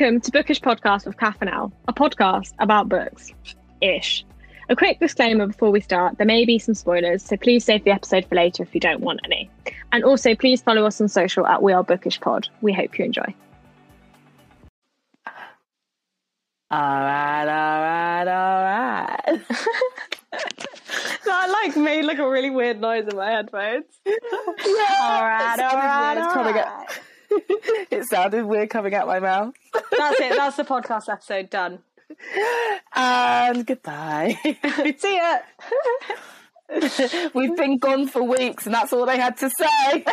Welcome to Bookish Podcast with Kath and Elle, a podcast about books. Ish. A quick disclaimer before we start there may be some spoilers, so please save the episode for later if you don't want any. And also, please follow us on social at We Are Bookish Pod. We hope you enjoy. All right, all right, all right. that like made like a really weird noise in my headphones. Yeah, all right, it all sounded right, weird all coming right. it sounded weird coming out my mouth. That's it. That's the podcast episode done. And goodbye. See ya. We've been gone for weeks, and that's all they had to say.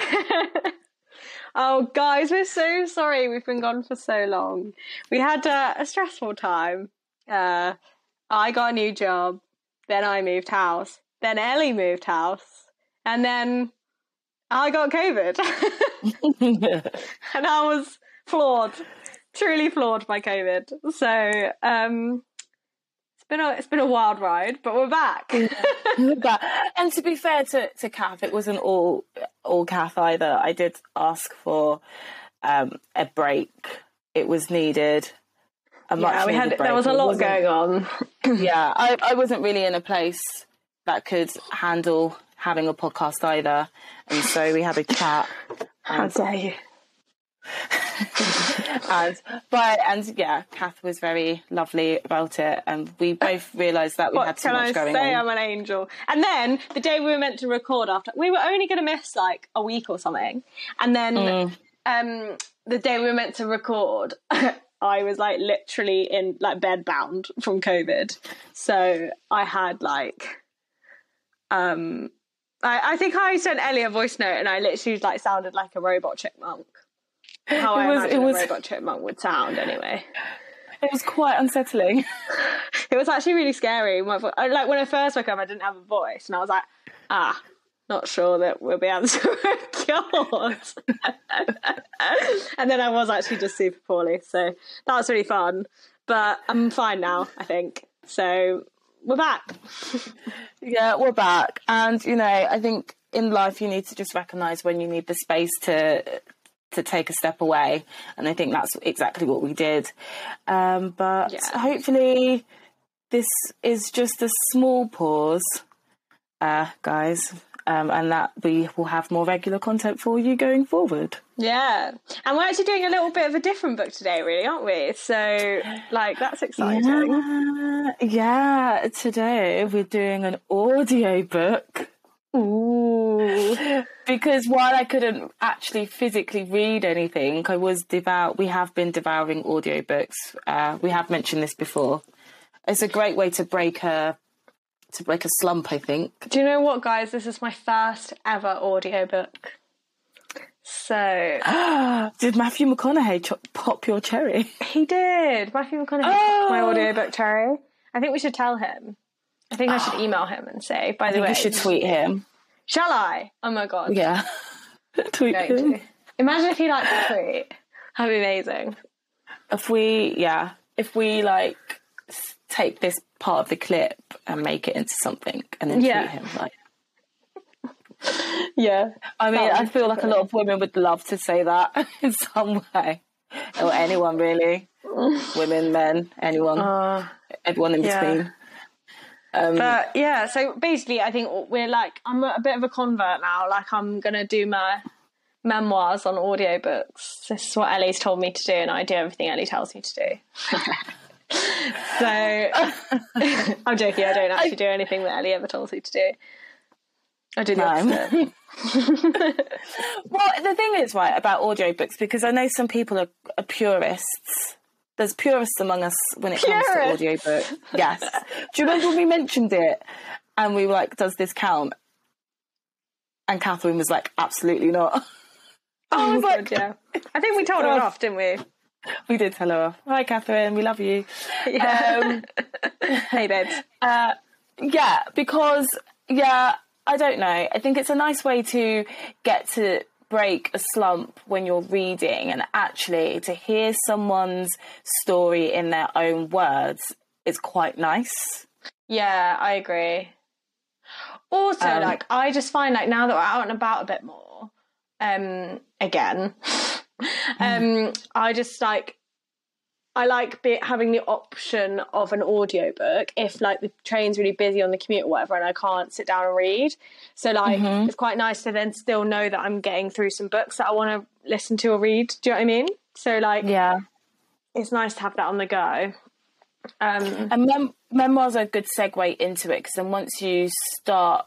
oh, guys, we're so sorry. We've been gone for so long. We had uh, a stressful time. Uh, I got a new job. Then I moved house. Then Ellie moved house. And then I got COVID. and I was floored, truly floored by COVID. So um, it's been a it's been a wild ride, but we're back. but, and to be fair to, to Kath, it wasn't all all Kath either. I did ask for um, a break. It was needed. Yeah, we had needed there was a lot going on. yeah, I, I wasn't really in a place that could handle having a podcast either, and so we had a chat. How dare you? and but and yeah, Kath was very lovely about it, and we both realised that we What had can much I going say? on. I'm an angel. And then the day we were meant to record after, we were only going to miss like a week or something. And then Mm. um, the day we were meant to record, I was like literally in like bed bound from COVID. So I had like, um, I, I think I sent Ellie a voice note and I literally like sounded like a robot chipmunk. How I It was- imagine it was- a robot chipmunk would sound anyway. It was quite unsettling. It was actually really scary. I- like when I first woke up, I didn't have a voice, and I was like, ah, not sure that we'll be able to record. and then I was actually just super poorly, so that was really fun. But I'm fine now, I think. So we're back. Yeah, we're back, and you know, I think in life you need to just recognise when you need the space to to take a step away, and I think that's exactly what we did. Um, but Yeah. hopefully, this is just a small pause, uh, guys, um, and that we will have more regular content for you going forward. Yeah, and we're actually doing a little bit of a different book today, really, aren't we? So, like, that's exciting. Yeah, yeah. Today we're doing an audio book. Ooh. because while I couldn't actually physically read anything, I was devout. We have been devouring audiobooks. Uh, we have mentioned this before. It's a great way to break a to break a slump. I think. Do you know what, guys? This is my first ever audiobook. So Did Matthew McConaughey cho- pop your cherry? he did. Matthew McConaughey Oh. my audiobook cherry. I think we should tell him. I think I should email him and say, by I the way, you should tweet him. Shall I? Oh my god. Yeah, tweet I'm him. Imagine if he liked the tweet. That'd be amazing. If we, yeah, if we like take this part of the clip and make it into something, and then Yeah. tweet him like. Yeah. I mean, I feel like a lot of women would love to say that in some way, or anyone really, women, men, anyone, Uh, everyone in yeah. between. Um, but yeah, so basically, I think we're like, I'm a bit of a convert now. Like, I'm going to do my memoirs on audiobooks. This is what Ellie's told me to do, and I do everything Ellie tells me to do. so I'm joking. I don't actually do anything that Ellie ever tells me to do. I do the No. opposite. well, the thing is, right, about audiobooks, because I know some people are, are purists. There's purists among us when it comes to Purists? audiobook. Yes. Do you remember when we mentioned it and we were like, does this count? And Catherine was like, absolutely not. I was like, yeah. I think we told her off, didn't we? We did tell her off. Hi, Catherine, we love you. Yeah. Um, hey, babes. Uh, yeah, because yeah, I don't know. I think it's a nice way to get to break a slump when you're reading and actually to hear someone's story in their own words is quite nice. Yeah, I agree. Also, Um, like I just find like now that we're out and about a bit more, um, again, um, I just like I like be, having the option of an audiobook if like the train's really busy on the commute or whatever and I can't sit down and read. So like Mm-hmm. it's quite nice to then still know that I'm getting through some books that I want to listen to or read. Do you know what I mean? So like Yeah. it's nice to have that on the go. Um, And mem- memoirs are a good segue into it because then once you start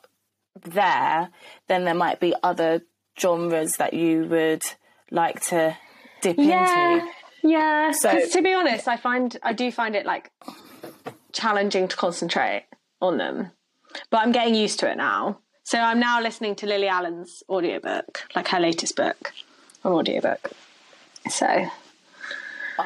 there, then there might be other genres that you would like to dip yeah, into. yeah. So- to be honest, I find I do find it like challenging to concentrate on them, but I'm getting used to it now. So I'm now listening to Lily Allen's audiobook, like her latest book on audiobook. So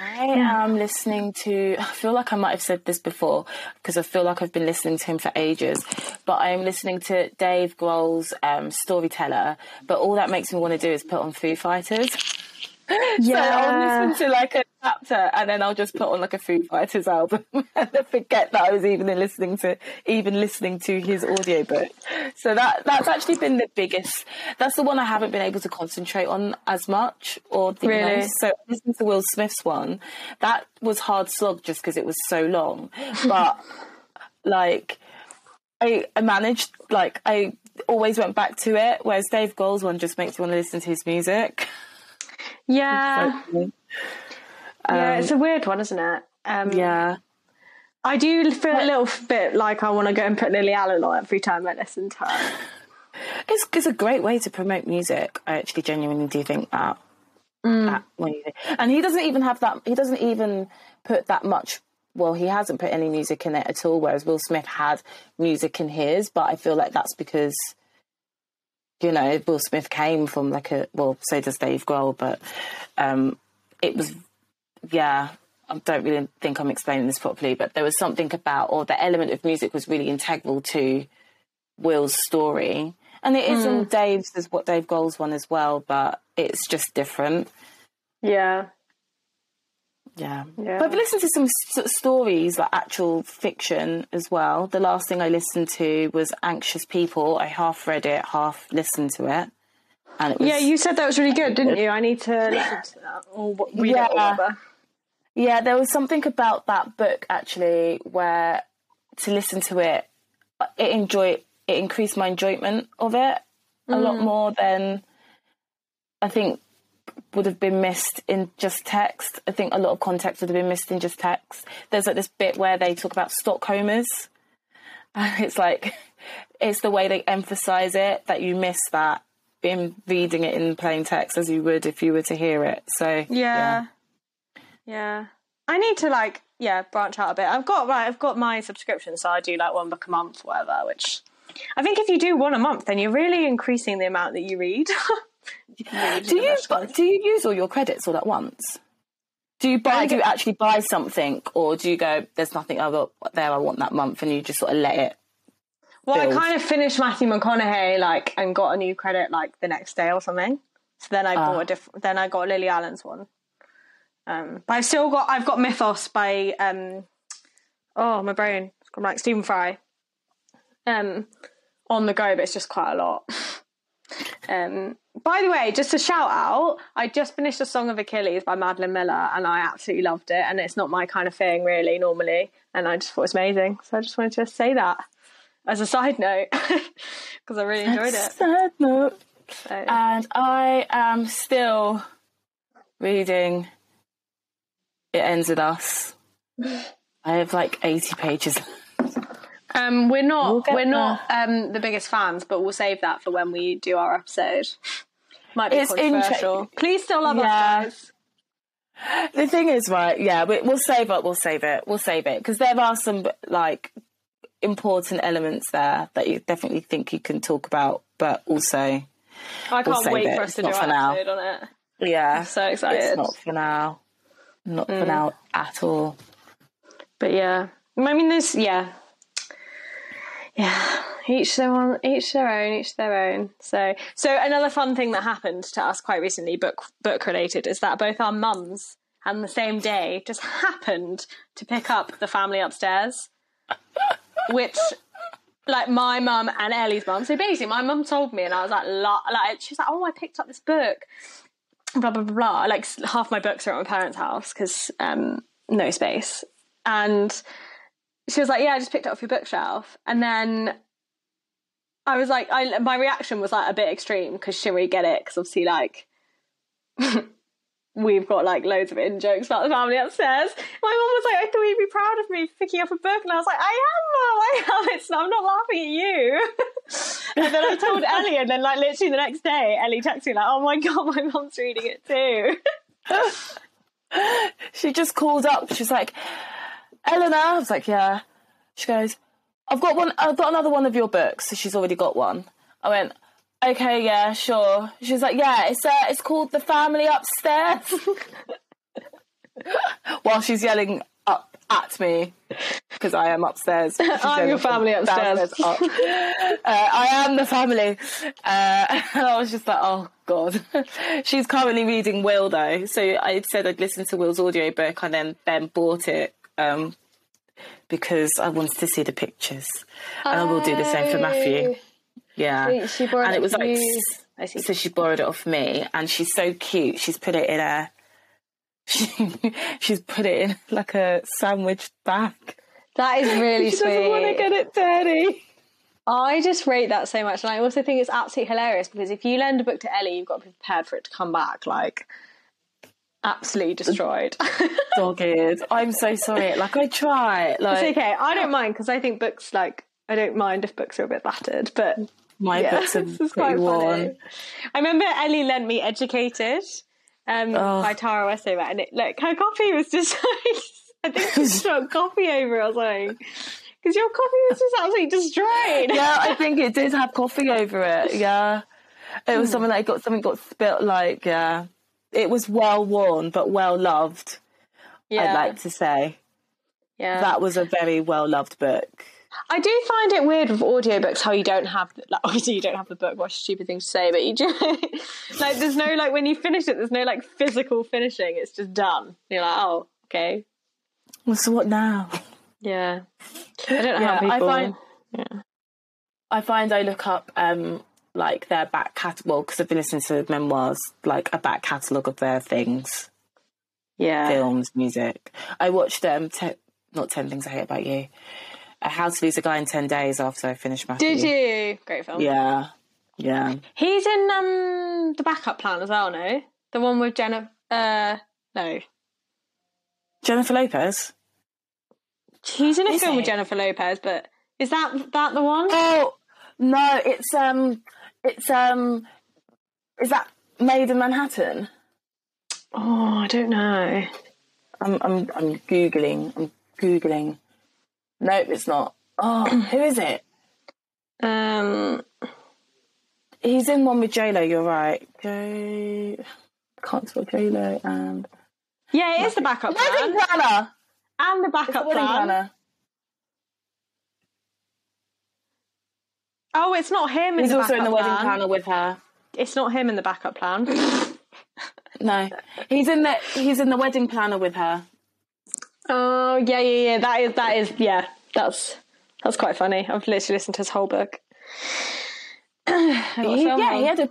I am listening to. I feel like I might have said this before because I feel like I've been listening to him for ages. But I am listening to Dave Grohl's um, Storyteller. But all that makes me want to do is put on Foo Fighters. So I'll listen to like a chapter and then I'll just put on like a Foo Fighters album and forget that I was even listening to even listening to his audiobook. So that that's actually been the biggest that's the one I haven't been able to concentrate on as much or think Really? most. So listening to Will Smith's one, that was hard slog just because it was so long. But like I, I managed like I always went back to it, whereas Dave Grohl's one just makes me want to listen to his music. yeah, Like, yeah, it's a weird one, isn't it? Um, yeah. I do feel a little bit like I want to go and put Lily Allen on every time I listen to her. It's, it's a great way to promote music. I actually genuinely do think that. that and he doesn't even have that. He doesn't even put that much. Well, he hasn't put any music in it at all. Whereas Will Smith had music in his, but I feel like that's because you know Will Smith came from like a well, so does Dave Grohl, but um, it was yeah. I don't really think I'm explaining this properly, but there was something about, or the element of music was really integral to Will's story. And it is hmm. in Dave's, there's what Dave Grohl's one as well, but it's just different. Yeah, Yeah. Yeah. But I've listened to some s- stories, like actual fiction as well. The last thing I listened to was Anxious People. I half read it, half listened to it. And it was, yeah. You said that was really good, didn't you? I need to listen to that or read it or Yeah. whatever. Yeah, there was something about that book actually where to listen to it, it enjoy it increased my enjoyment of it a lot mm. more than I think would have been missed in just text. I think a lot of context would have been missed in just text. There's like this bit where they talk about Stockholmers. And it's like it's the way they emphasize it that you miss that in reading it in plain text as you would if you were to hear it. So Yeah. Yeah. I need to like yeah, branch out a bit. I've got right, I've got my subscription, so I do like one book a month, whatever, which I think if you do one a month, then you're really increasing the amount that you read. you read Do you a do you use all your credits all at once? Do you buy? Do you actually buy something, or do you go? There's nothing other there. I want that month, and you just sort of let it. Well, I kind of finished Matthew McConaughey like and got a new credit like the next day or something. So then I ah. bought a different. Then I got Lily Allen's one. Um, but I've still got. I've got Mythos by. Um, oh, my brain. It's gone like Stephen Fry. Um, on the go, but it's just quite a lot. Um, by the way, just a shout out, I just finished a Song of Achilles by Madeline Miller and I absolutely loved it. And it's not my kind of thing, really, normally. And I just thought it was amazing. So I just wanted to say that as a side note because I really enjoyed it. Sad note. So. And I am still reading. It ends with us. I have like eighty pages. Um, we're We'll not we're not um, the biggest fans, but we'll save that for when we do our episode. Might be It's controversial. inter- Please still love Yeah. us, The thing is, right? Yeah, we, we'll save it. We'll save it. We'll save it because there are some like important elements there that you definitely think you can talk about, but also, guys. I We'll can't save wait it. for us It's to do not our for now. episode on it. yeah, So excited. it's not for now. Not for mm. now at all. But yeah, I mean, there's yeah, yeah. Each their own, each their own, each their own. So, so another fun thing that happened to us quite recently, book book related, is that both our mums and the same day just happened to pick up the family upstairs, which. Like my mum and Ellie's mum. So basically, my mum told me, and I was like, like she was like, "Oh, I picked up this book." Blah blah blah blah. Like half my books are at my parents' house because um, no space. And she was like, "Yeah, I just picked it off your bookshelf." And then I was like, I my reaction was like a bit extreme because she didn't really get it because obviously like we've got like loads of in jokes about the family upstairs. My mum was like, I thought you'd be proud of me picking up a book, and I was like, I am, mum, I am. It's I'm not laughing at you. and then I told Ellie, and then like literally the next day, Ellie texted me like, Oh my god, my mom's reading it too. she just called up. She's like, Eleanor. I was like, yeah. She goes, I've got one. I've got another one of your books. So she's already got one. I went, okay, yeah, sure. She's like, yeah, it's uh, it's called The Family Upstairs. While she's yelling up at me because I am upstairs. I'm your family upstairs. up. uh, I am the family. Uh, and I was just like, oh god. she's currently reading Will though, so I said I'd listen to Will's audiobook and then then bought it. Um, because I wanted to see the pictures, and I will do the same for Matthew. Yeah, she borrowed and it was like you. So she borrowed it off me, and she's so cute. She's put it in a. She, she's put it in like a sandwich bag. That is really She doesn't want to get it dirty. I just rate that so much, and I also think it's absolutely hilarious because if you lend a book to Ellie, you've got to be prepared for it to come back like absolutely destroyed. Dog ears. I'm so sorry. Like I try. Like it's okay. I don't mind because I think books like I don't mind if books are a bit battered, but my yeah, books are this is quite worn. funny. I remember Ellie lent me "Educated" um, Oh. by Tara Westover, and it like her coffee was just like I think she struck coffee over it or something because your coffee was just absolutely destroyed. yeah, I think it did have coffee over it. Yeah, it Hmm. was something that got something got spilt. Like yeah, it was well worn but well loved. yeah, I'd like to say yeah. that was a very well loved book. I do find it weird with audiobooks how you don't have like obviously you don't have the book. What a stupid thing to say, but you do like there's no like when you finish it, there's no like physical finishing. It's just done. You're like, oh, okay, Well, so what now? yeah. I don't know Yeah, how I people. find- yeah. I find I look up um like their back catalogue because I've been listening to memoirs, like a back catalogue of their things, yeah, films, music. I watched um te- not Ten Things I Hate About You, How to Lose a Guy in Ten Days after I finished my. Did you? Great film. Yeah, yeah. He's in um the backup plan as well. No, the one with Jennifer. Uh, no, Jennifer Lopez. he's in a Is film with? Jennifer Lopez, but is that that the one? Oh no, it's um, it's um, is that Made in Manhattan? Oh, I don't know. I'm I'm I'm googling. I'm googling. Nope, it's not. Oh, who is it? Um, He's in one with J Lo. You're right. J. Can't spell J Lo and yeah, it is the backup wedding plan planner. and the It's the backup plan. planner. Oh, it's not him. In He's the also in the backup wedding plan. planner with her. It's not him in the backup plan. No, he's in the he's in the wedding planner with her. Oh yeah, yeah, yeah. That is that is yeah. That's that's quite funny. I've literally listened to his whole book. A He- yeah, on. he had a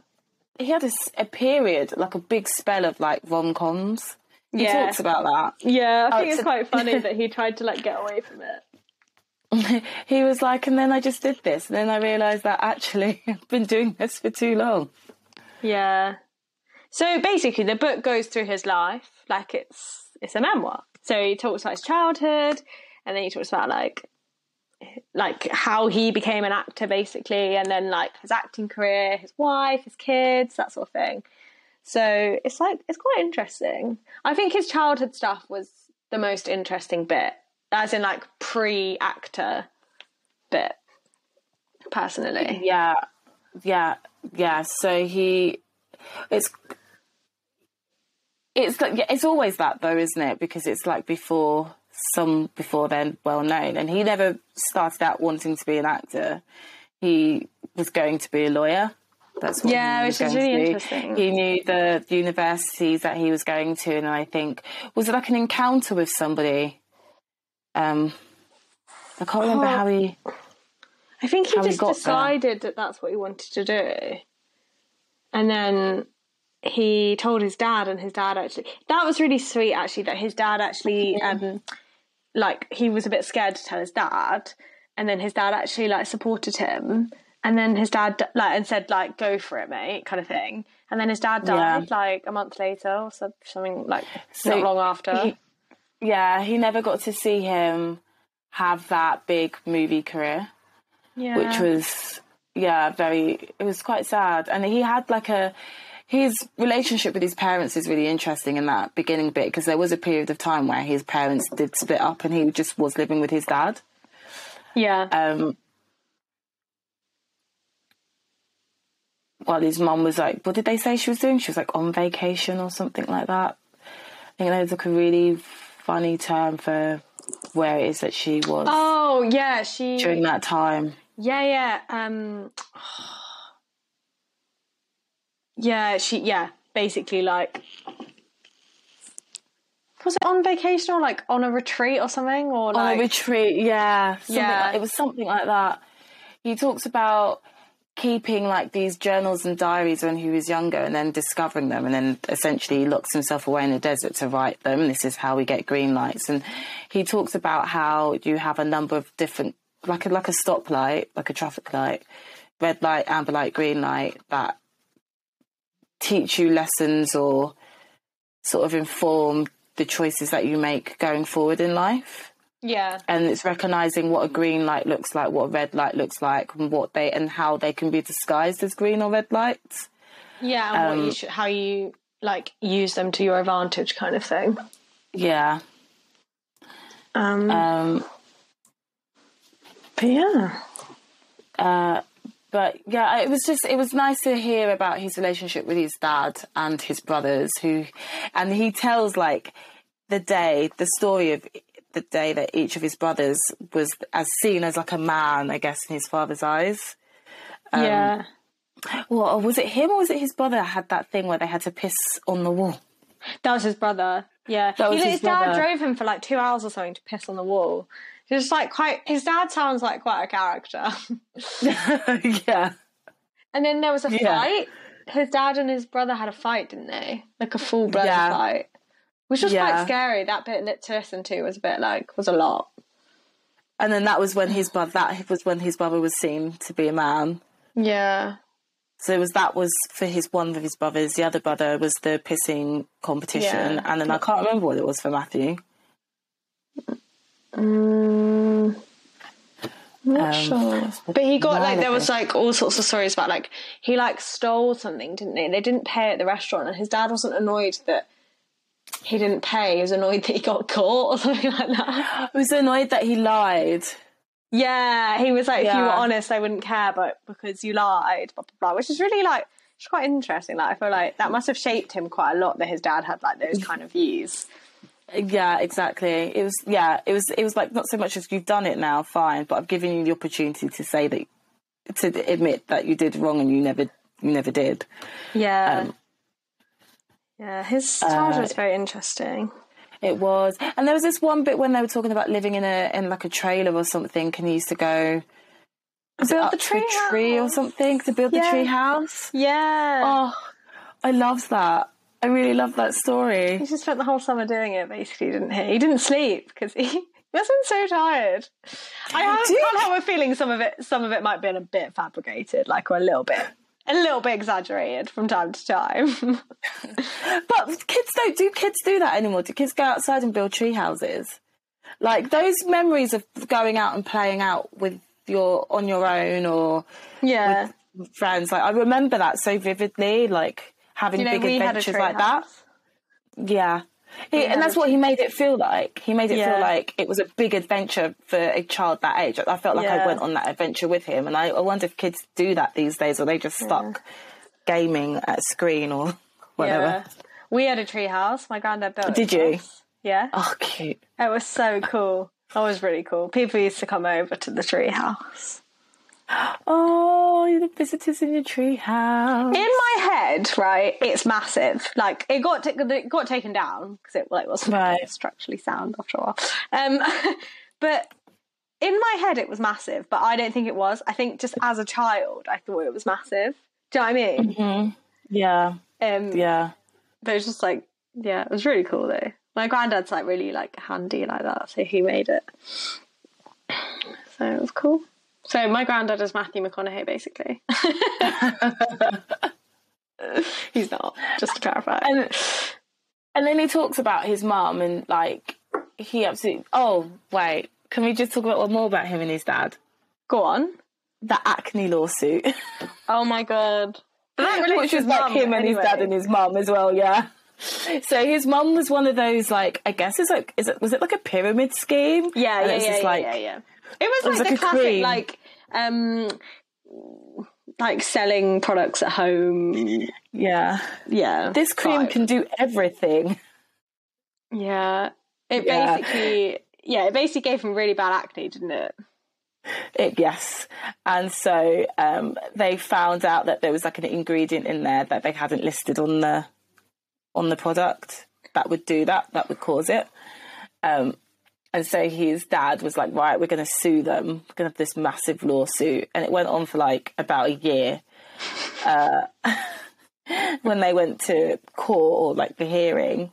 he had a period like a big spell of like rom coms. He Yeah. talks about that. Yeah, I Oh, think it's so- quite funny that he tried to like get away from it. he was like, and then I just did this, and then I realised that actually I've been doing this for too long. Yeah. So basically, the book goes through his life like it's it's a memoir. So he talks about his childhood, and then he talks about like like how he became an actor, basically, and then like his acting career, his wife, his kids, that sort of thing. So it's like it's quite interesting. I think his childhood stuff was the most interesting bit, as in like pre-actor bit. Personally, Yeah, yeah, yeah. So he, it's, it's like it's always that though, isn't it? Because it's like before some before then well known, and he never started out wanting to be an actor. He was going to be a lawyer. That's what Yeah, he was which is really interesting. He knew the universities that he was going to, and I think was it like an encounter with somebody. Um, I can't remember Oh. how he. I think he how he just there. decided that that's what he wanted to do. And then he told his dad, and his dad actually that was really sweet. Actually, that his dad actually um, like he was a bit scared to tell his dad, and then his dad actually like supported him, and then his dad like and said like go for it, mate, kind of thing. And then his dad died Yeah. like a month later or something like So not long after. he- yeah, he never got to see him have that big movie career. yeah. which was yeah very it was quite sad and he had like a his relationship with his parents is really interesting in that beginning bit because there was a period of time where his parents did split up and he just was living with his dad yeah. um while his mum was like what did they say she was doing she was like on vacation or something like that i think there's like a really funny term for where it is that she was oh yeah, she during that time Yeah, yeah. Um Yeah, she yeah, basically like was it on vacation or like on a retreat or something or on a retreat yeah something Yeah. like- it was something like that. He talks about keeping like these journals and diaries when he was younger and then discovering them and then essentially he locks himself away in the desert to write them. This is how we get green lights. And he talks about how you have a number of different like a, like a stoplight like a traffic light red light amber light green light that teach you lessons or sort of inform the choices that you make going forward in life Yeah. and it's recognizing what a green light looks like, what a red light looks like, and what they and how they can be disguised as green or red lights. Yeah, and what you Um, should, how you like use them to your advantage kind of thing. Yeah. Um, Um, but yeah. uh, but yeah, it was just it was nice to hear about his relationship with his dad and his brothers, who, and he tells like the day, the story of the day that each of his brothers was as seen as like a man, I guess, in his father's eyes. Um, yeah. Well, was it him or was it his brother that had that thing where they had to piss on the wall? That was his brother. Yeah. That was He- his his dad brother. drove him for like two hours or something to piss on the wall. Just like quite his dad sounds like quite a character. yeah. And then there was a Yeah. fight. His dad and his brother had a fight, didn't they? Like a full blown Yeah. fight. Which was Yeah. quite scary. That bit lit to listen to was a bit like was a lot. And then that was when his brother that was when his brother was seen to be a man. Yeah. So it was that was for his one of his brothers. The other brother was the pissing competition, Yeah. and then I can't remember what it was for Matthew. I'm not Um, sure. But he got like there was like all sorts of stories about like he like stole something, didn't he? They didn't pay at the restaurant, and his dad wasn't annoyed that he didn't pay. He was annoyed that he got caught or something like that. He was annoyed that he lied. Yeah, he was like, if you were honest, I wouldn't care, but because you lied, blah blah blah. Which is really like, it's quite interesting. Like, I feel like that must have shaped him quite a lot. That his dad had like those kind of views. Yeah, exactly. It was yeah, it was it was like not so much as you've done it now, fine, but I've given you the opportunity to say that to admit that you did wrong and you never you never did. Yeah, Um, yeah. His childhood uh, was very interesting. It was, and there was this one bit when they were talking about living in a in like a trailer or something, and he used to go Build the tree tree or something to build Yeah. the tree house. Yeah. Oh, I loved that. I really love that story. He just spent the whole summer doing it, basically, didn't he? He didn't sleep because he, he must have been so tired. I have, you- can't help a feeling some of it, some of it might have been a bit fabricated, like or a little bit, a little bit exaggerated from time to time. But kids don't do kids do that anymore? Do kids go outside and build tree houses? Like those memories of going out and playing out with your on your own or yeah, friends. Like I remember that so vividly. Like having you know, big we had a adventures like that. Yeah. He, and that's what he made it feel like. He made it Yeah. feel like it was a big adventure for a child that age. I felt like Yeah. I went on that adventure with him, and I, I wonder if kids do that these days, or they just stuck gaming at a screen or whatever. Yeah. We had a tree house. My granddad built it. Did you? Yeah, Oh, cute. it was so cool. That was really cool. People used to come over to the tree house. Oh, you're the visitors in your tree house. In my head, right, it's massive. Like it got ta- it got taken down because it like wasn't Right. structurally sound after a while. Um, but in my head, it was massive. But I don't think it was. I think just as a child, I thought it was massive. Do you know what I mean? Yeah. Um, Yeah. but it was just like, yeah, it was really cool though. My granddad's like really like handy like that, so he made it. So it was cool. So my granddad is Matthew McConaughey, basically. He's not, just to clarify. And and then he talks about his mum and like he absolutely. Oh wait, can we just talk about one more about him and his dad? Go on. The acne lawsuit, Oh my god. Relates which was like him and his dad and his mum as well. Yeah. So his mum was one of those like I guess it's like is it was it like a pyramid scheme? Yeah, And yeah, yeah, yeah, like- yeah, yeah. It was it was like, like the classic, cream. like, um, like selling products at home. Yeah. Yeah, This cream vibe. can do everything. Yeah, it Yeah. basically, yeah, it basically gave him really bad acne, didn't it? It, yes. And so um, they found out that there was like an ingredient in there that they hadn't listed on the on the product that would do that, that would cause it. Um, and so his dad was like, right, we're going to sue them. We're going to have this massive lawsuit. And it went on for like about a year. Uh, when they went to court or like the hearing,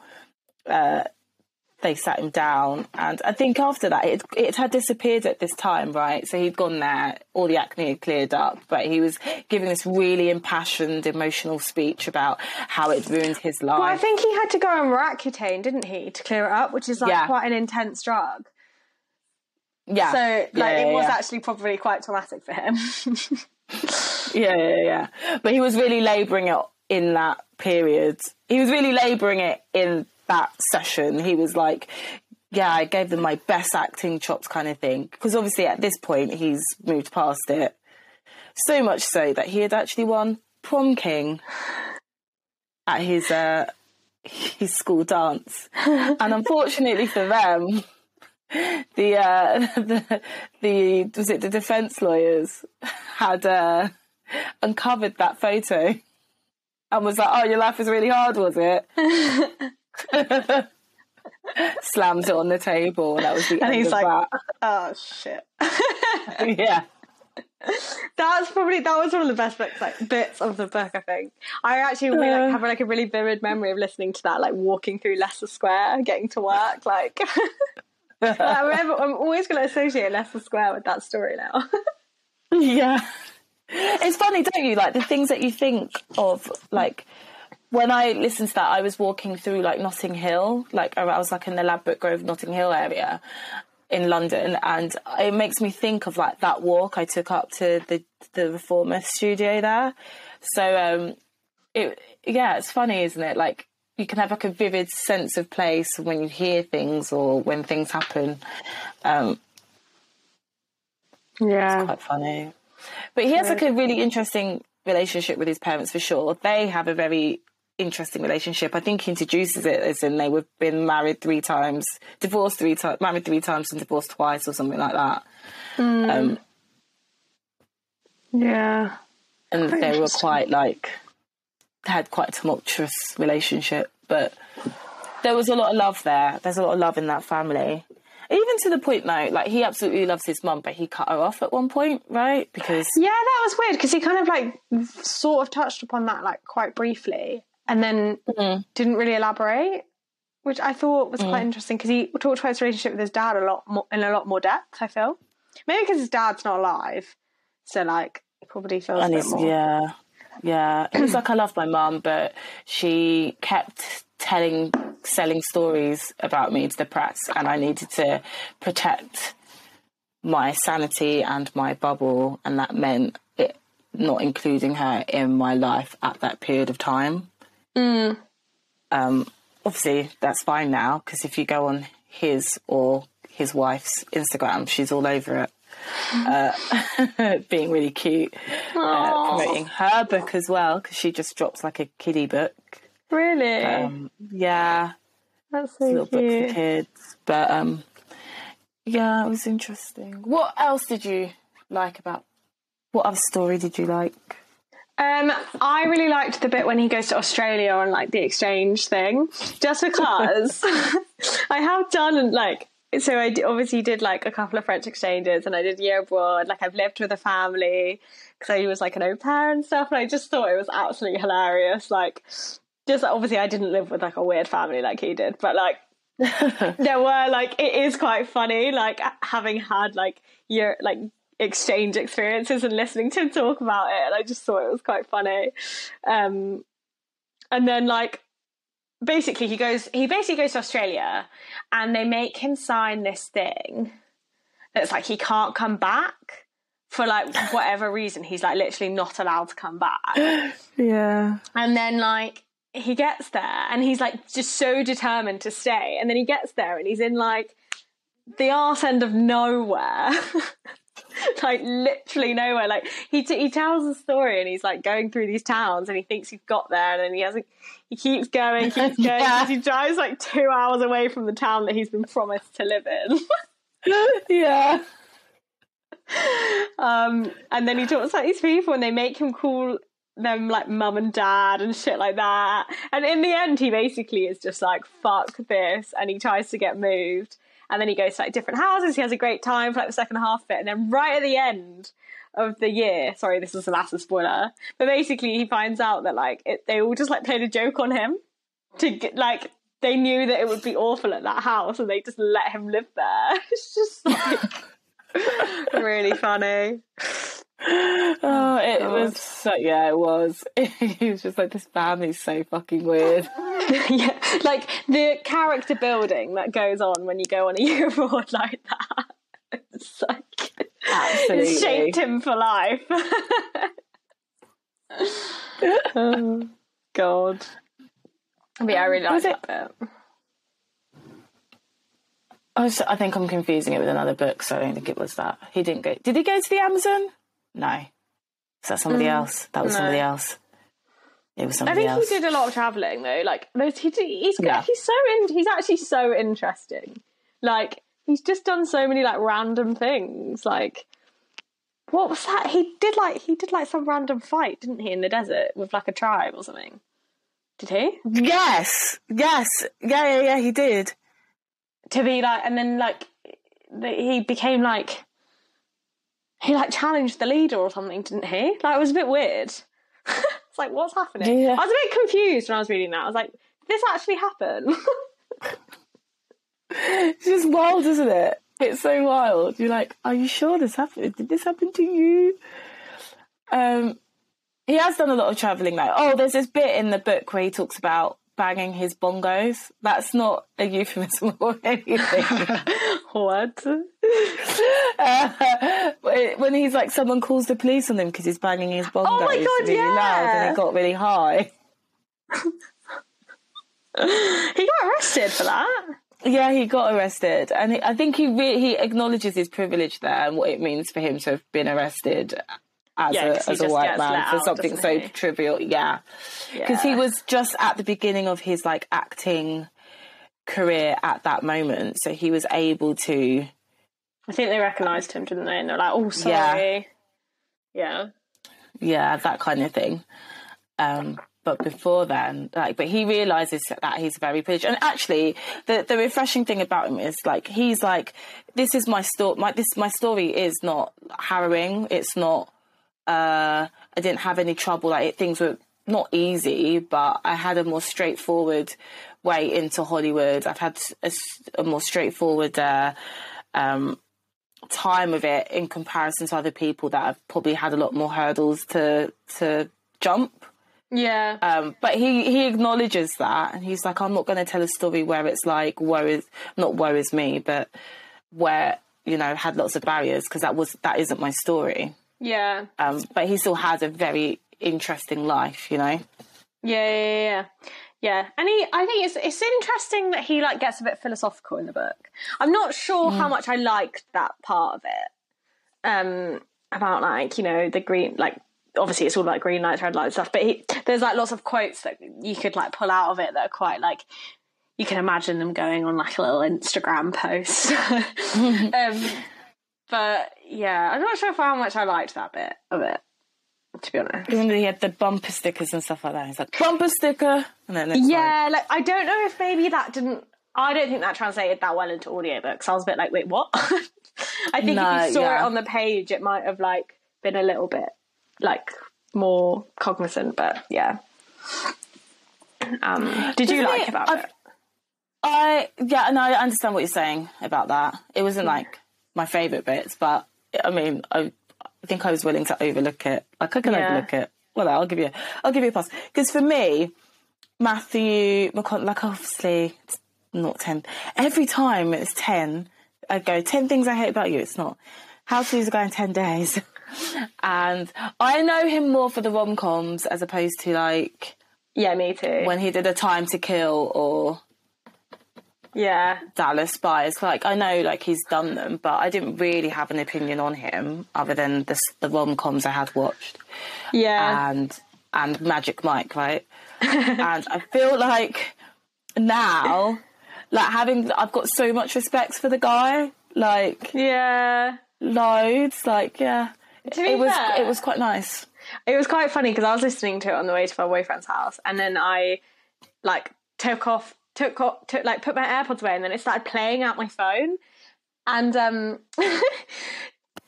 uh, they sat him down. And I think after that, it, it had disappeared at this time, right? So he'd gone there, all the acne had cleared up, but he was giving this really impassioned, emotional speech about how it ruined his life. Well, I think he had to go on Roaccutane, didn't he, to clear it up, which is like Yeah. quite an intense drug. yeah. So, like, Yeah, it was yeah. actually probably quite traumatic for him. Yeah, yeah, yeah. But he was really labouring it in that period. He was really labouring it in that session. He was like, yeah, I gave them my best acting chops kind of thing. Because obviously at this point he's moved past it. So much so that he had actually won prom king at his uh his school dance. and unfortunately for them, the uh the the was it the defence lawyers had uh uncovered that photo and was like, "Oh, your life was really hard, was it?" Slams it on the table, and that was the And end he's of like- oh, shit. yeah, That's probably that was one of the best bits like bits of the book. I think I actually really, like, Uh. have like a really vivid memory of listening to that, like walking through Leicester Square, getting to work. Like, I remember, I'm always going to associate Leicester Square with that story now. yeah. It's funny, don't you? Like the things that you think of, like when I listened to that, I was walking through like Notting Hill, like I was like in the Ladbroke Grove, Notting Hill area in London, and it makes me think of like that walk I took up to the the Reformer studio there. So um, it yeah, it's funny, isn't it? Like you can have like a vivid sense of place when you hear things or when things happen. Um, yeah, quite funny. But he has like a really interesting relationship with his parents for sure. They have a very interesting relationship. I think he introduces it as in they were been married three times, divorced three times, married three times and divorced twice or something like that. Um, yeah. and Quite they were quite like had quite a tumultuous relationship, but there was a lot of love there. There's a lot of love in that family. Even to the point though, like he absolutely loves his mum, but he cut her off at one point, right? Because Yeah, that was weird because he kind of like sort of touched upon that like quite briefly and then Mm. didn't really elaborate, which I thought was quite interesting because he talked about his relationship with his dad a lot more in a lot more depth. I feel maybe because his dad's not alive, so like he probably feels And a bit more. yeah, yeah. It was like I love my mum, but she kept telling, selling stories about me to the press, and I needed to protect my sanity and my bubble, and that meant it not including her in my life at that period of time. Um, obviously, that's fine now because if you go on his or his wife's Instagram, she's all over it. Uh, being really cute, uh, promoting her book as well because she just drops like a kiddie book. Really, Um, yeah, that's so little book for kids. But um, yeah, it was interesting. What else did you like about? What other story did you like? Um, I really liked the bit when he goes to Australia on like the exchange thing, just because I have done like so. I obviously did like a couple of French exchanges, and I did year abroad. Like I've lived with a family because I was like an au pair and stuff, and I just thought it was absolutely hilarious. Like just obviously I didn't live with like a weird family like he did, but like there were like it is quite funny like having had like your like exchange experiences and listening to him talk about it and I just thought it was quite funny. Um and then like basically he goes he basically goes to Australia and they make him sign this thing that's like he can't come back for like whatever reason he's like literally not allowed to come back. Yeah. And then like he gets there and he's like just so determined to stay and then he gets there and he's in like the arse end of nowhere. like literally nowhere. Like he t- he tells a story and he's like going through these towns and he thinks he's got there and then he hasn't. He keeps going, keeps going. Yeah. He drives like two hours away from the town that he's been promised to live in. yeah. um, and then he talks like these people and they make him call them like mum and dad and shit like that. And in the end, he basically is just like fuck this, and he tries to get moved. And then he goes to like different houses. He has a great time for like the second half of it, and then right at the end of the year, sorry, this is a massive spoiler, but basically he finds out that like it, they all just like played a joke on him to get like. They knew that it would be awful at that house, and they just let him live there. It's just like really funny. Oh, oh, it God. was so, yeah, it was. He was just like, this family's so fucking weird. yeah, like the character building that goes on when you go on a year abroad like that. It's like Absolutely. it's shaped him for life. oh, God. But yeah, I really like that bit. I, was, I think I'm confusing it with another book, so I don't think it was that. He didn't go. Did he go to the Amazon? No. Is that somebody mm, else? That was no. somebody else. It was somebody else. I think else. he did a lot of traveling though. Like those, he, he's Yeah. he's so in, he's actually so interesting. Like he's just done so many like random things. Like what was that? He did like he did like some random fight, didn't he, in the desert with like a tribe or something? Did he? Yes, yes, yeah, yeah, yeah. He did. To be like, and then like he became like he like challenged the leader or something, didn't he? Like it was a bit weird. it's like what's happening? Yeah. I was a bit confused when I was reading that. I was like, did this actually happened. It's just wild, isn't it? It's so wild. You're like, are you sure this happened? Did this happen to you? Um, he has done a lot of traveling though. Oh, there's this bit in the book where he talks about banging his bongos. That's not a euphemism or anything. what? Uh, when he's like, someone calls the police on him because he's banging his bongos Oh my God, really loud and yeah. he got really high. He got arrested for that. Yeah, he got arrested, and he, I think he re- he acknowledges his privilege there and what it means for him to have been arrested as Yeah, a as a white man let for out, something so he? trivial. Yeah, because he was just at the beginning of his like acting career at that moment, so he was able to. I think they recognised him, didn't they? And they're like, "Oh, sorry." Yeah. yeah, that kind of thing. Um, but before then, like, but he realizes that he's very privileged. And actually, the the refreshing thing about him is like he's like, this is my story. My this my story is not harrowing. It's not. Uh, I didn't have any trouble. Like things were not easy, but I had a more straightforward way into Hollywood. I've had a more straightforward. Uh, um, time of it in comparison to other people that have probably had a lot more hurdles to to jump. Yeah. Um, but he he acknowledges that, and he's like, I'm not going to tell a story where it's like woe is not woe is me, but where you know had lots of barriers because that was that isn't my story. Yeah. Um, but he still has a very interesting life, you know. Yeah, yeah, yeah, yeah. And he, I think it's it's interesting that he like gets a bit philosophical in the book. I'm not sure how much I liked that part of it. Um, about like you know the green, like obviously it's all like green lights, red lights stuff. But he, there's like lots of quotes that you could like pull out of it that are quite like you can imagine them going on like a little Instagram post. um, but yeah, I'm not sure how much I liked that bit of it. To be honest. Remember he had the bumper stickers and stuff like that. He's like bumper sticker, and then it's like, Yeah, like I don't know if maybe that didn't. I don't think that translated that well into audiobooks. I was a bit like, wait, what? I think No, if you saw yeah. it on the page, it might have like been a little bit like more cognizant. But yeah, Um, did you Doesn't like it- about I've- it? I yeah, no, I understand what you're saying about that. It wasn't like my favourite bits, but I mean, I, I think I was willing to overlook it. Like I can Yeah. overlook it. Well, I'll give you, I'll give you a pass because for me, Matthew McConaughey, like obviously it's not ten. Every time it's ten, I go ten things I hate about you. It's not. How to lose a guy in ten days, and I know him more for the rom coms as opposed to like Yeah, me too. when he did a Time to Kill or yeah, Dallas Buyers. Like I know, like he's done them, but I didn't really have an opinion on him other than the the rom coms I had watched yeah, and and Magic Mike, right? and I feel like now, like having, I've got so much respect for the guy, like yeah. loads, like yeah. Be it was fair- it was quite nice. It was quite funny because I was listening to it on the way to my boyfriend's house, and then I like took off, took took like put my AirPods away, and then it started playing out my phone, and um,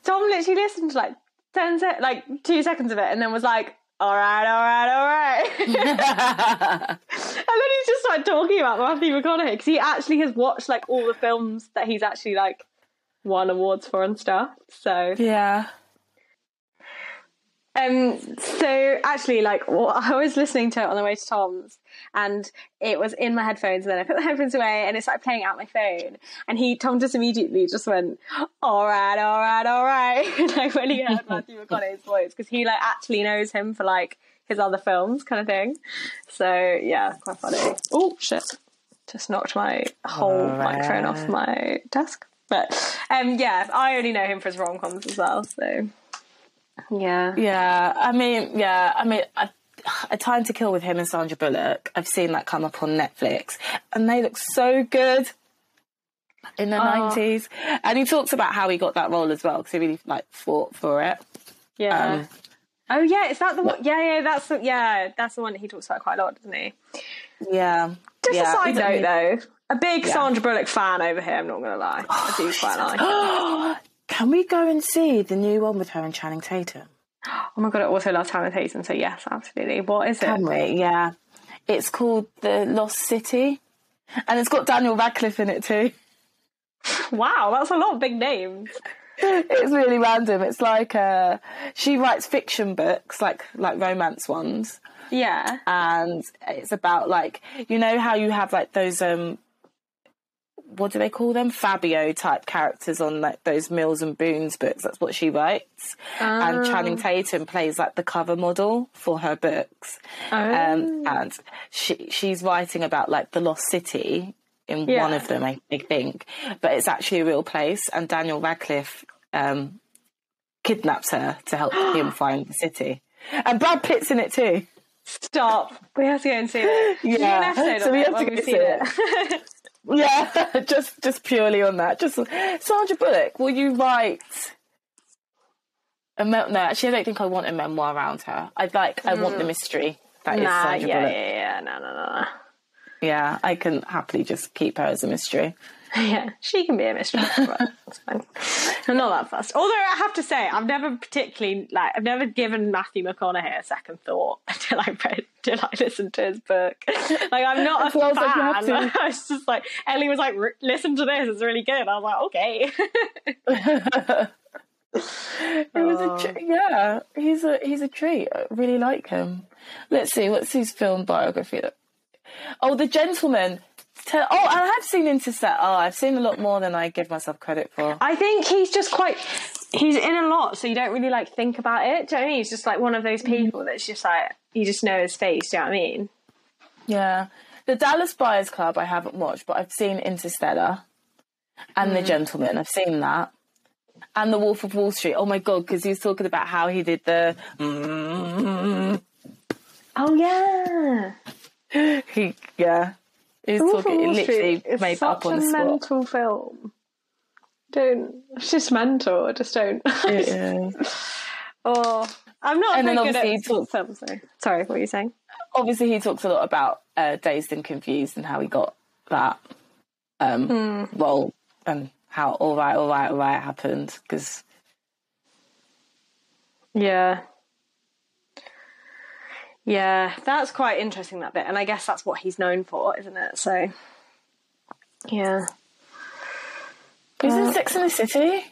Tom literally listened to like ten sec, like two seconds of it, and then was like, "All right, all right, all right," and then he just started talking about Matthew McConaughey because he actually has watched like all the films that he's actually like won awards for and stuff. So yeah. Um. So actually, like, well, I was listening to it on the way to Tom's, and it was in my headphones. And then I put the headphones away, and it started playing out my phone. And he, Tom, just immediately just went, "All right, all right, all right," like when he heard Matthew McConaughey's voice, because he like actually knows him for like his other films, kind of thing. So yeah, quite funny. Oh shit! Just knocked my whole right. microphone off my desk. But um, yeah, I only know him for his rom coms as well. So yeah. Yeah, I mean, yeah, I mean, I, a Time to Kill with him and Sandra Bullock. I've seen that come up on Netflix, and they look so good in the Oh. nineties. And he talks about how he got that role as well because he really like fought for it. Yeah. Um, oh yeah, is that the one? Yeah, yeah, that's the, yeah, that's the one that he talks about quite a lot, doesn't he? Yeah, Just yeah. a side note mean- though, a big Yeah. Sandra Bullock fan over here. I'm not gonna lie, I do quite like. Can we go and see the new one with her and Channing Tatum? Oh my god, I also love Channing Tatum. So yes, absolutely. What is it? Can we? Yeah, it's called The Lost City, and it's got Daniel Radcliffe in it too. Wow, that's a lot of big names. it's really random. It's like uh, she writes fiction books, like like romance ones, Yeah. and it's about like you know how you have like those um what do they call them Fabio type characters on like those Mills and Boons books. That's what she writes, and Channing Tatum plays like the cover model for her books. Um, and she she's writing about like the lost city in Yeah. one of them, I, I think, but it's actually a real place. And Daniel Radcliffe um, kidnaps her to help him find the city, and Brad Pitt's in it too. Stop. We have to go and see it. Yeah, so we have to go see it. it. Yeah, just just purely on that. Just Sandra Bullock, will you write? A me- no, actually, I don't think I want a memoir around her. I'd like, I want the hmm. mystery that is nah, Sandra yeah, Bullock. yeah, yeah. No, no, no, no. Yeah, I can happily just keep her as a mystery. Yeah, she can be a mistress, but it's fine. I'm not that fussed. Although I have to say, I've never particularly like I've never given Matthew McConaughey a second thought until I read until I listened to his book. Like I'm not a like fan. to. I was just like Ellie was like, listen to this, it's really good. I was like, okay. It was a oh. tr- yeah. He's a he's a treat. I really like him. Let's see what's his film biography. That oh, The Gentlemen. Tell, oh, I have seen Interstellar. Oh, I've seen a lot more than I give myself credit for. I think he's just quite. He's in a lot, so you don't really like think about it. Do you know what I mean? He's just like one of those people mm. that's just like you just know his face. Do you know what I mean? Yeah. The Dallas Buyers Club I haven't watched, but I've seen Interstellar and The mm. Gentlemen. I've seen that. And The Wolf of Wall Street. Oh my god, because he was talking about how he did the Oh yeah. he yeah. Was Wolf talking Wall literally is made such up on a the spot. mental film. Don't. It's just mental. Just don't. It is. oh, I'm not And then obviously he talks- films. Though. Sorry, what are you saying? Obviously he talks a lot about uh, Dazed and Confused and how he got that um, Hmm. role and how all right, all right, all right happened because Yeah. Yeah, that's quite interesting that bit, and I guess that's what he's known for, isn't it? So, yeah, He's in Sex and the City.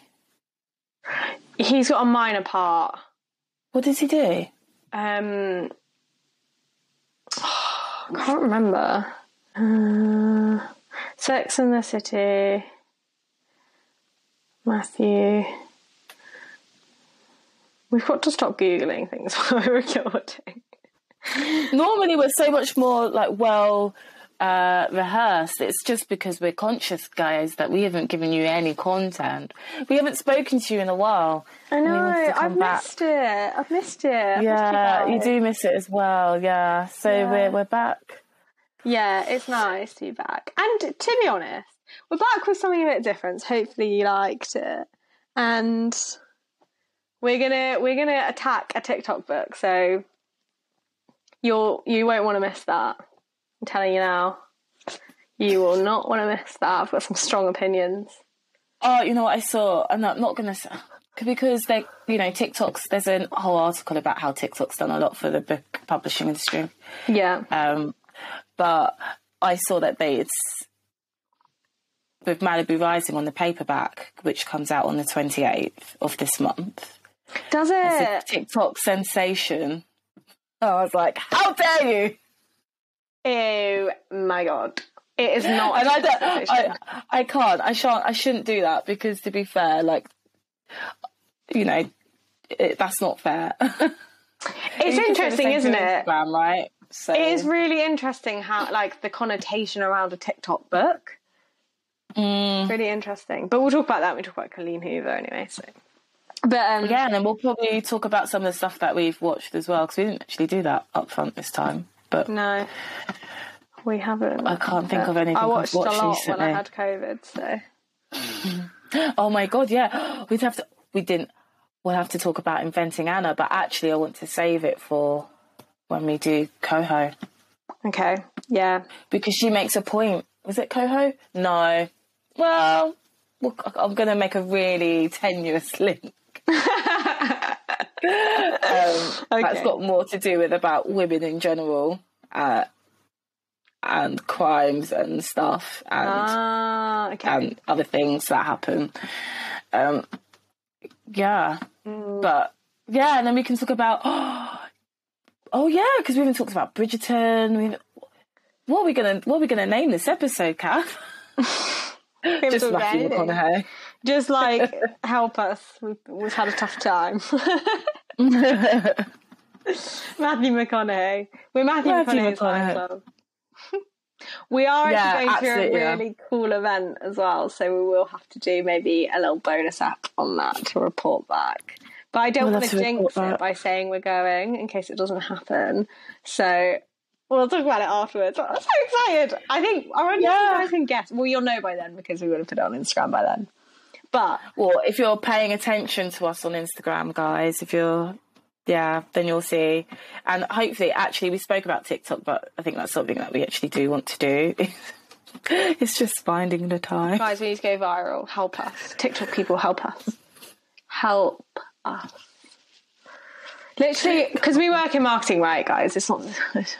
he's got a minor part. What does he do? Um, I can't remember. Uh, Sex and the City. Matthew. We've got to stop googling things while we're recording. Normally, we're so much more like well uh, rehearsed. It's just because we're conscious, guys, that we haven't given you any content. We haven't spoken to you in a while. I know. I've back. missed it. I've missed it. I've missed Yeah, you do miss it as well. Yeah, so Yeah. we're we're back. Yeah, it's nice to be back. And to be honest, we're back with something a bit different. Hopefully you liked it. And we're gonna we're gonna attack a TikTok book, so you'll you won't want to miss that. I'm telling you now. You will not want to miss that. I've got some strong opinions. Oh, you know what I saw? And I'm not, not gonna say because they, you know, TikToks. There's a whole article about how TikTok's done a lot for the book publishing industry. Yeah. Um, but I saw that they it's with Malibu Rising on the paperback, which comes out on the 28th of this month. Does It's a it? TikTok sensation. Oh, I was like, how dare you? Oh my god. It is not. and I don't. I, I can't, I shan't, I shouldn't do that because to be fair, like, you know, it, that's not fair. it's You can say the interesting, isn't it? Instagram, right? So It is really interesting how, like, the connotation around a TikTok book. Mm. Really interesting. But we'll talk about that when we talk about Colleen Hoover anyway. So, but um, Yeah, and then we'll probably talk about some of the stuff that we've watched as well because we didn't actually do that up front this time. But no, we haven't. I can't think of anything I watched, watched a lot recently. when I had COVID. So oh my god, yeah, we'd have to. We didn't. We'll have to talk about inventing Anna, but actually, I want to save it for when we do Coho okay, yeah, because she makes a point. Was it Coho? No. Well, well I'm going to make a really tenuous link. Um, That's Okay. got more to do with about women in general uh, and crimes and stuff and ah, okay. and other things that happen. Um, yeah, Mm. but yeah, and then we can talk about. Oh oh yeah, because we haven't talked about Bridgerton. We what are we gonna what are we gonna name this episode, Kath? Just Matthew. McConaughey. Just like help us. We've, we've had a tough time. Matthew McConaughey. We're Matthew, Matthew McConaughey's McConaughey. club. we are Yeah, going to a yeah. really cool event as well, so we will have to do maybe a little bonus app on that to report back. But I don't We'll want to jinx it by saying we're going in case it doesn't happen. So we'll talk about it afterwards. I'm so excited. I think I wonder if Yeah. you guys can guess. Well, you'll know by then because we would have put it on Instagram by then. But Well, if you're paying attention to us on Instagram, guys, if you're, yeah, then you'll see. And hopefully, actually, we spoke about TikTok, but I think that's something that we actually do want to do. it's just finding the time. Guys, we need to go viral. Help us. TikTok people, help us. Help us. Literally, because we work in marketing, right, guys? It's not.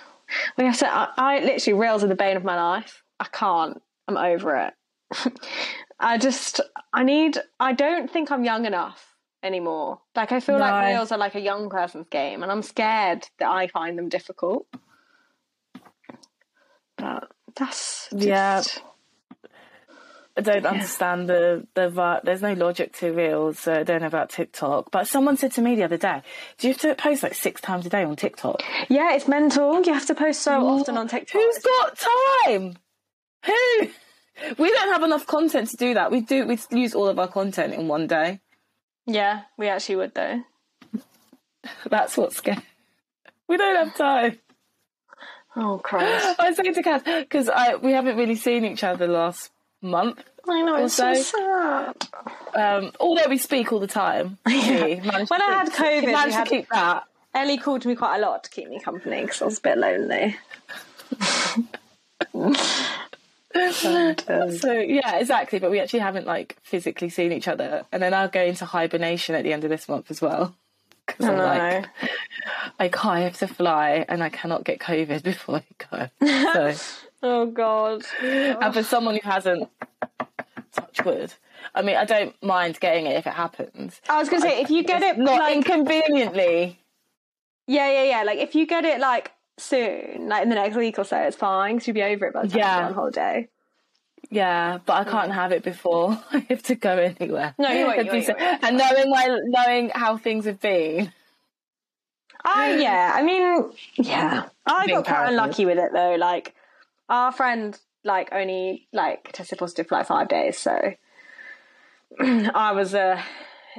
We have to. I, I literally reels are the bane of my life. I can't. I'm over it. I just. I need. I don't think I'm young enough anymore. Like I feel like No. reels are like a young person's game, and I'm scared that I find them difficult. But that's just, Yeah. I don't understand the the there's no logic to reels. So I don't know about TikTok. But someone said to me the other day, "Do you have to post like six times a day on TikTok?" Yeah, it's mental. You have to post so often on TikTok. Who's got time? Who? We don't have enough content to do that. We do. We use all of our content in one day. Yeah, we actually would though. That's what's scary. We don't have time. Oh Christ! I say to Kath because I we haven't really seen each other last month. I know it's so Also- sad. Um, although we speak all the time. Managed When I had COVID, we we managed had- to keep that. Ellie called me quite a lot to keep me company because I was a bit lonely. So yeah, exactly. But we actually haven't like physically seen each other, and then I'll go into hibernation at the end of this month as well. Because I I'm like, oh. I can't I have to fly and I cannot get COVID before I go. So Oh god. and for someone who hasn't touch wood. I mean, I don't mind getting it if it happens. I was gonna say if you get it Not like inconveniently. yeah yeah yeah like if you get it like soon like in the next week or so it's fine because you'll be over it by the time Yeah. you're on holiday. Yeah, but I can't have it before I have to go anywhere. No, you won't, you won't, you won't. And knowing my knowing how things have been, I yeah, I mean yeah, I Being got quite unlucky with it though. Like our friend like only like tested positive for like five days, so I was a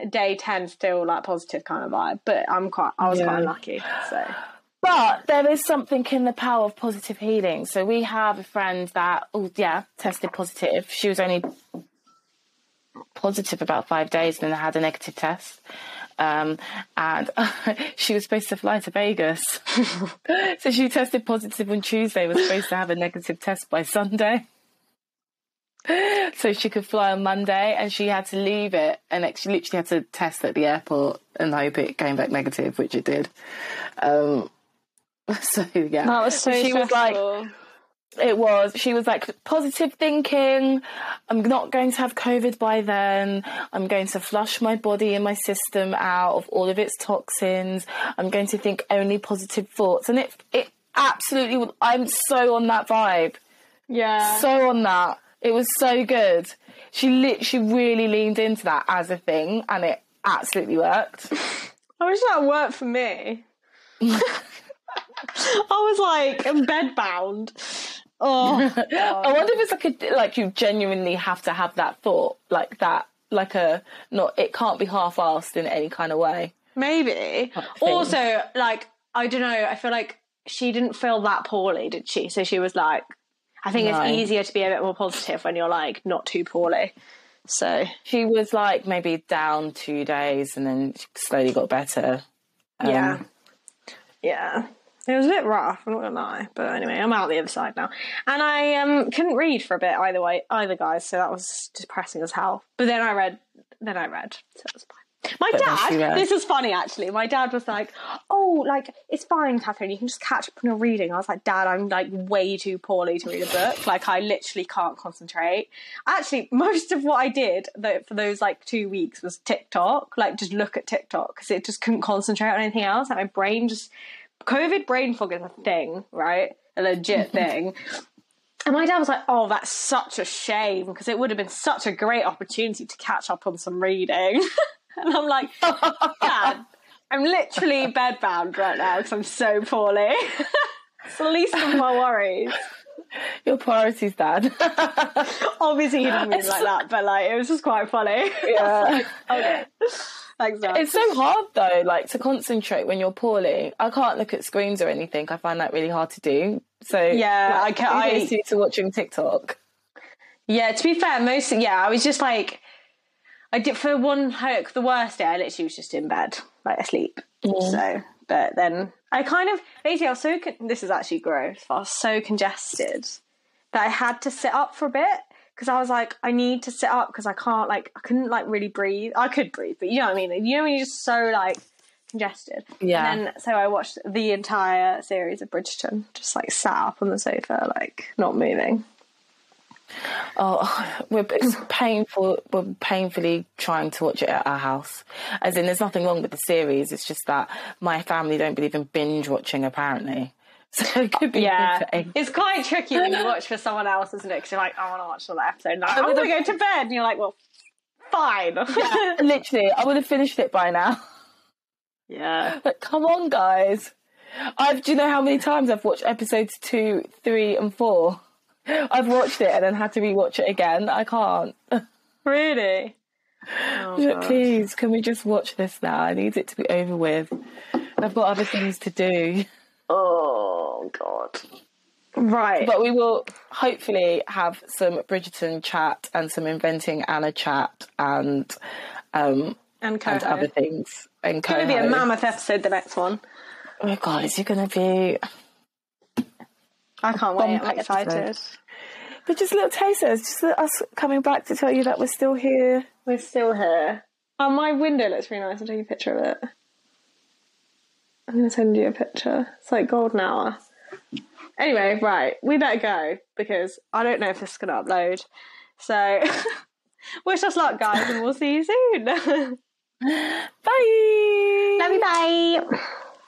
day ten still like positive kind of vibe. But I'm quite I was Yeah. quite unlucky. So But there is something in the power of positive healing. So we have a friend that, oh yeah, tested positive. She was only positive about five days and then had a negative test. Um, and she was supposed to fly to Vegas. so she tested positive on Tuesday, was supposed to have a negative test by Sunday. So she could fly on Monday and she had to leave it and she literally had to test at the airport and hope it came back negative, which it did. Um, so yeah, that was so she was like, it was. She was like positive thinking. I'm not going to have COVID by then. I'm going to flush my body and my system out of all of its toxins. I'm going to think only positive thoughts, and it it absolutely. I'm so on that vibe. yeah. So on that. It was so good. She lit. She really leaned into that as a thing, and it absolutely worked. I wish that worked for me. I was like bed bound. Oh, I wonder if it's like a like you genuinely have to have that thought like that like a not it can't be half-assed in any kind of way. maybe. Also, like I don't know. I feel like she didn't feel that poorly, did she? So she was like, I think No. it's easier to be a bit more positive when you're like not too poorly. So She was like maybe down two days and then slowly got better. Um, yeah, yeah. It was a bit rough. I'm not gonna lie, but anyway, I'm out the other side now, and I um couldn't read for a bit either way, either guys. So that was depressing as hell. But then I read, then I read, so it was fine. My But dad, this is funny actually. My dad was like, "Oh, like it's fine, Catherine. You can just catch up on your reading." I was like, "Dad, I'm like way too poorly to read a book. Like I literally can't concentrate." Actually, most of what I did though, for those like two weeks was TikTok. Like just look at TikTok because it just couldn't concentrate on anything else. Like my brain just COVID brain fog is a thing, right? A legit thing. And my dad was like, "Oh, that's such a shame because it would have been such a great opportunity to catch up on some reading." and I'm like, "Dad, I'm literally bedbound right now because I'm so poorly. it's the least of my worries." Your priorities, Dad. Obviously, he didn't mean it like that, but like it was just quite funny. yeah. okay, thanks, Dad. It's so hard though, like to concentrate when you're poorly. I can't look at screens or anything. I find that really hard to do. So Yeah, like, I ca- I- kudos to watching TikTok. Yeah, to be fair, most yeah, I was just like, I did for one like the worst day. I literally was just in bed, like asleep. Mm. So, but then I kind of basically I was so con- this is actually gross. I was so congested that I had to sit up for a bit because I was like, I need to sit up because I can't like I couldn't like really breathe. I could breathe, but you know what I mean. You know when you're just so like congested. Yeah. And then so I watched the entire series of Bridgerton, just like sat up on the sofa, like not moving. Oh, we're it's painful. We're painfully trying to watch it at our house. As in, there's nothing wrong with the series. It's just that my family don't believe in binge watching. Apparently, so it could be Yeah, it's quite tricky when you watch for someone else, isn't it? Because you're like, I want to watch the episode. And like, I going to go to bed, and you're like, well, fine. Literally, I would have finished it by now. yeah. But come on, guys. I've. Do you know how many times I've watched episodes two, three, and four? I've watched it and then had to rewatch it again. I can't. Really? Oh. Please, can we just watch this now? I need it to be over with. I've got other things to do. Oh God. Right. But we will hopefully have some Bridgerton chat and some Inventing Anna chat and um and and other things. And It's going to be a mammoth episode. The next one. Oh god, is it gonna be I can't wait. I'm Bomb excited. episode. But just little tasters, just us coming back to tell you that we're still here. We're still here. Oh, my window looks really nice. I'll take a picture of it. I'm gonna send you a picture. It's like golden hour. Anyway, right, we better go because I don't know if this is gonna upload. So wish us luck, guys, and we'll see you soon. Bye. Love you, bye.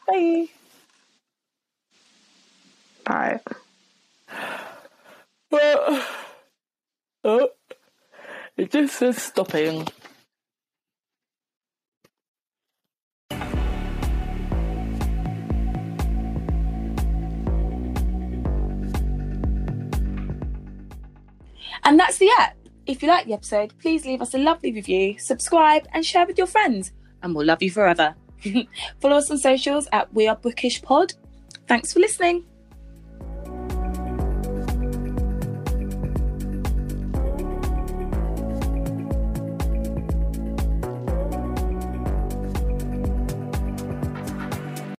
Bye. Bye. Well, oh, it just says stopping. And that's the app. If you like the episode, please leave us a lovely review, subscribe, and share with your friends. And we'll love you forever. Follow us on socials at We Are Bookish Pod. Thanks for listening.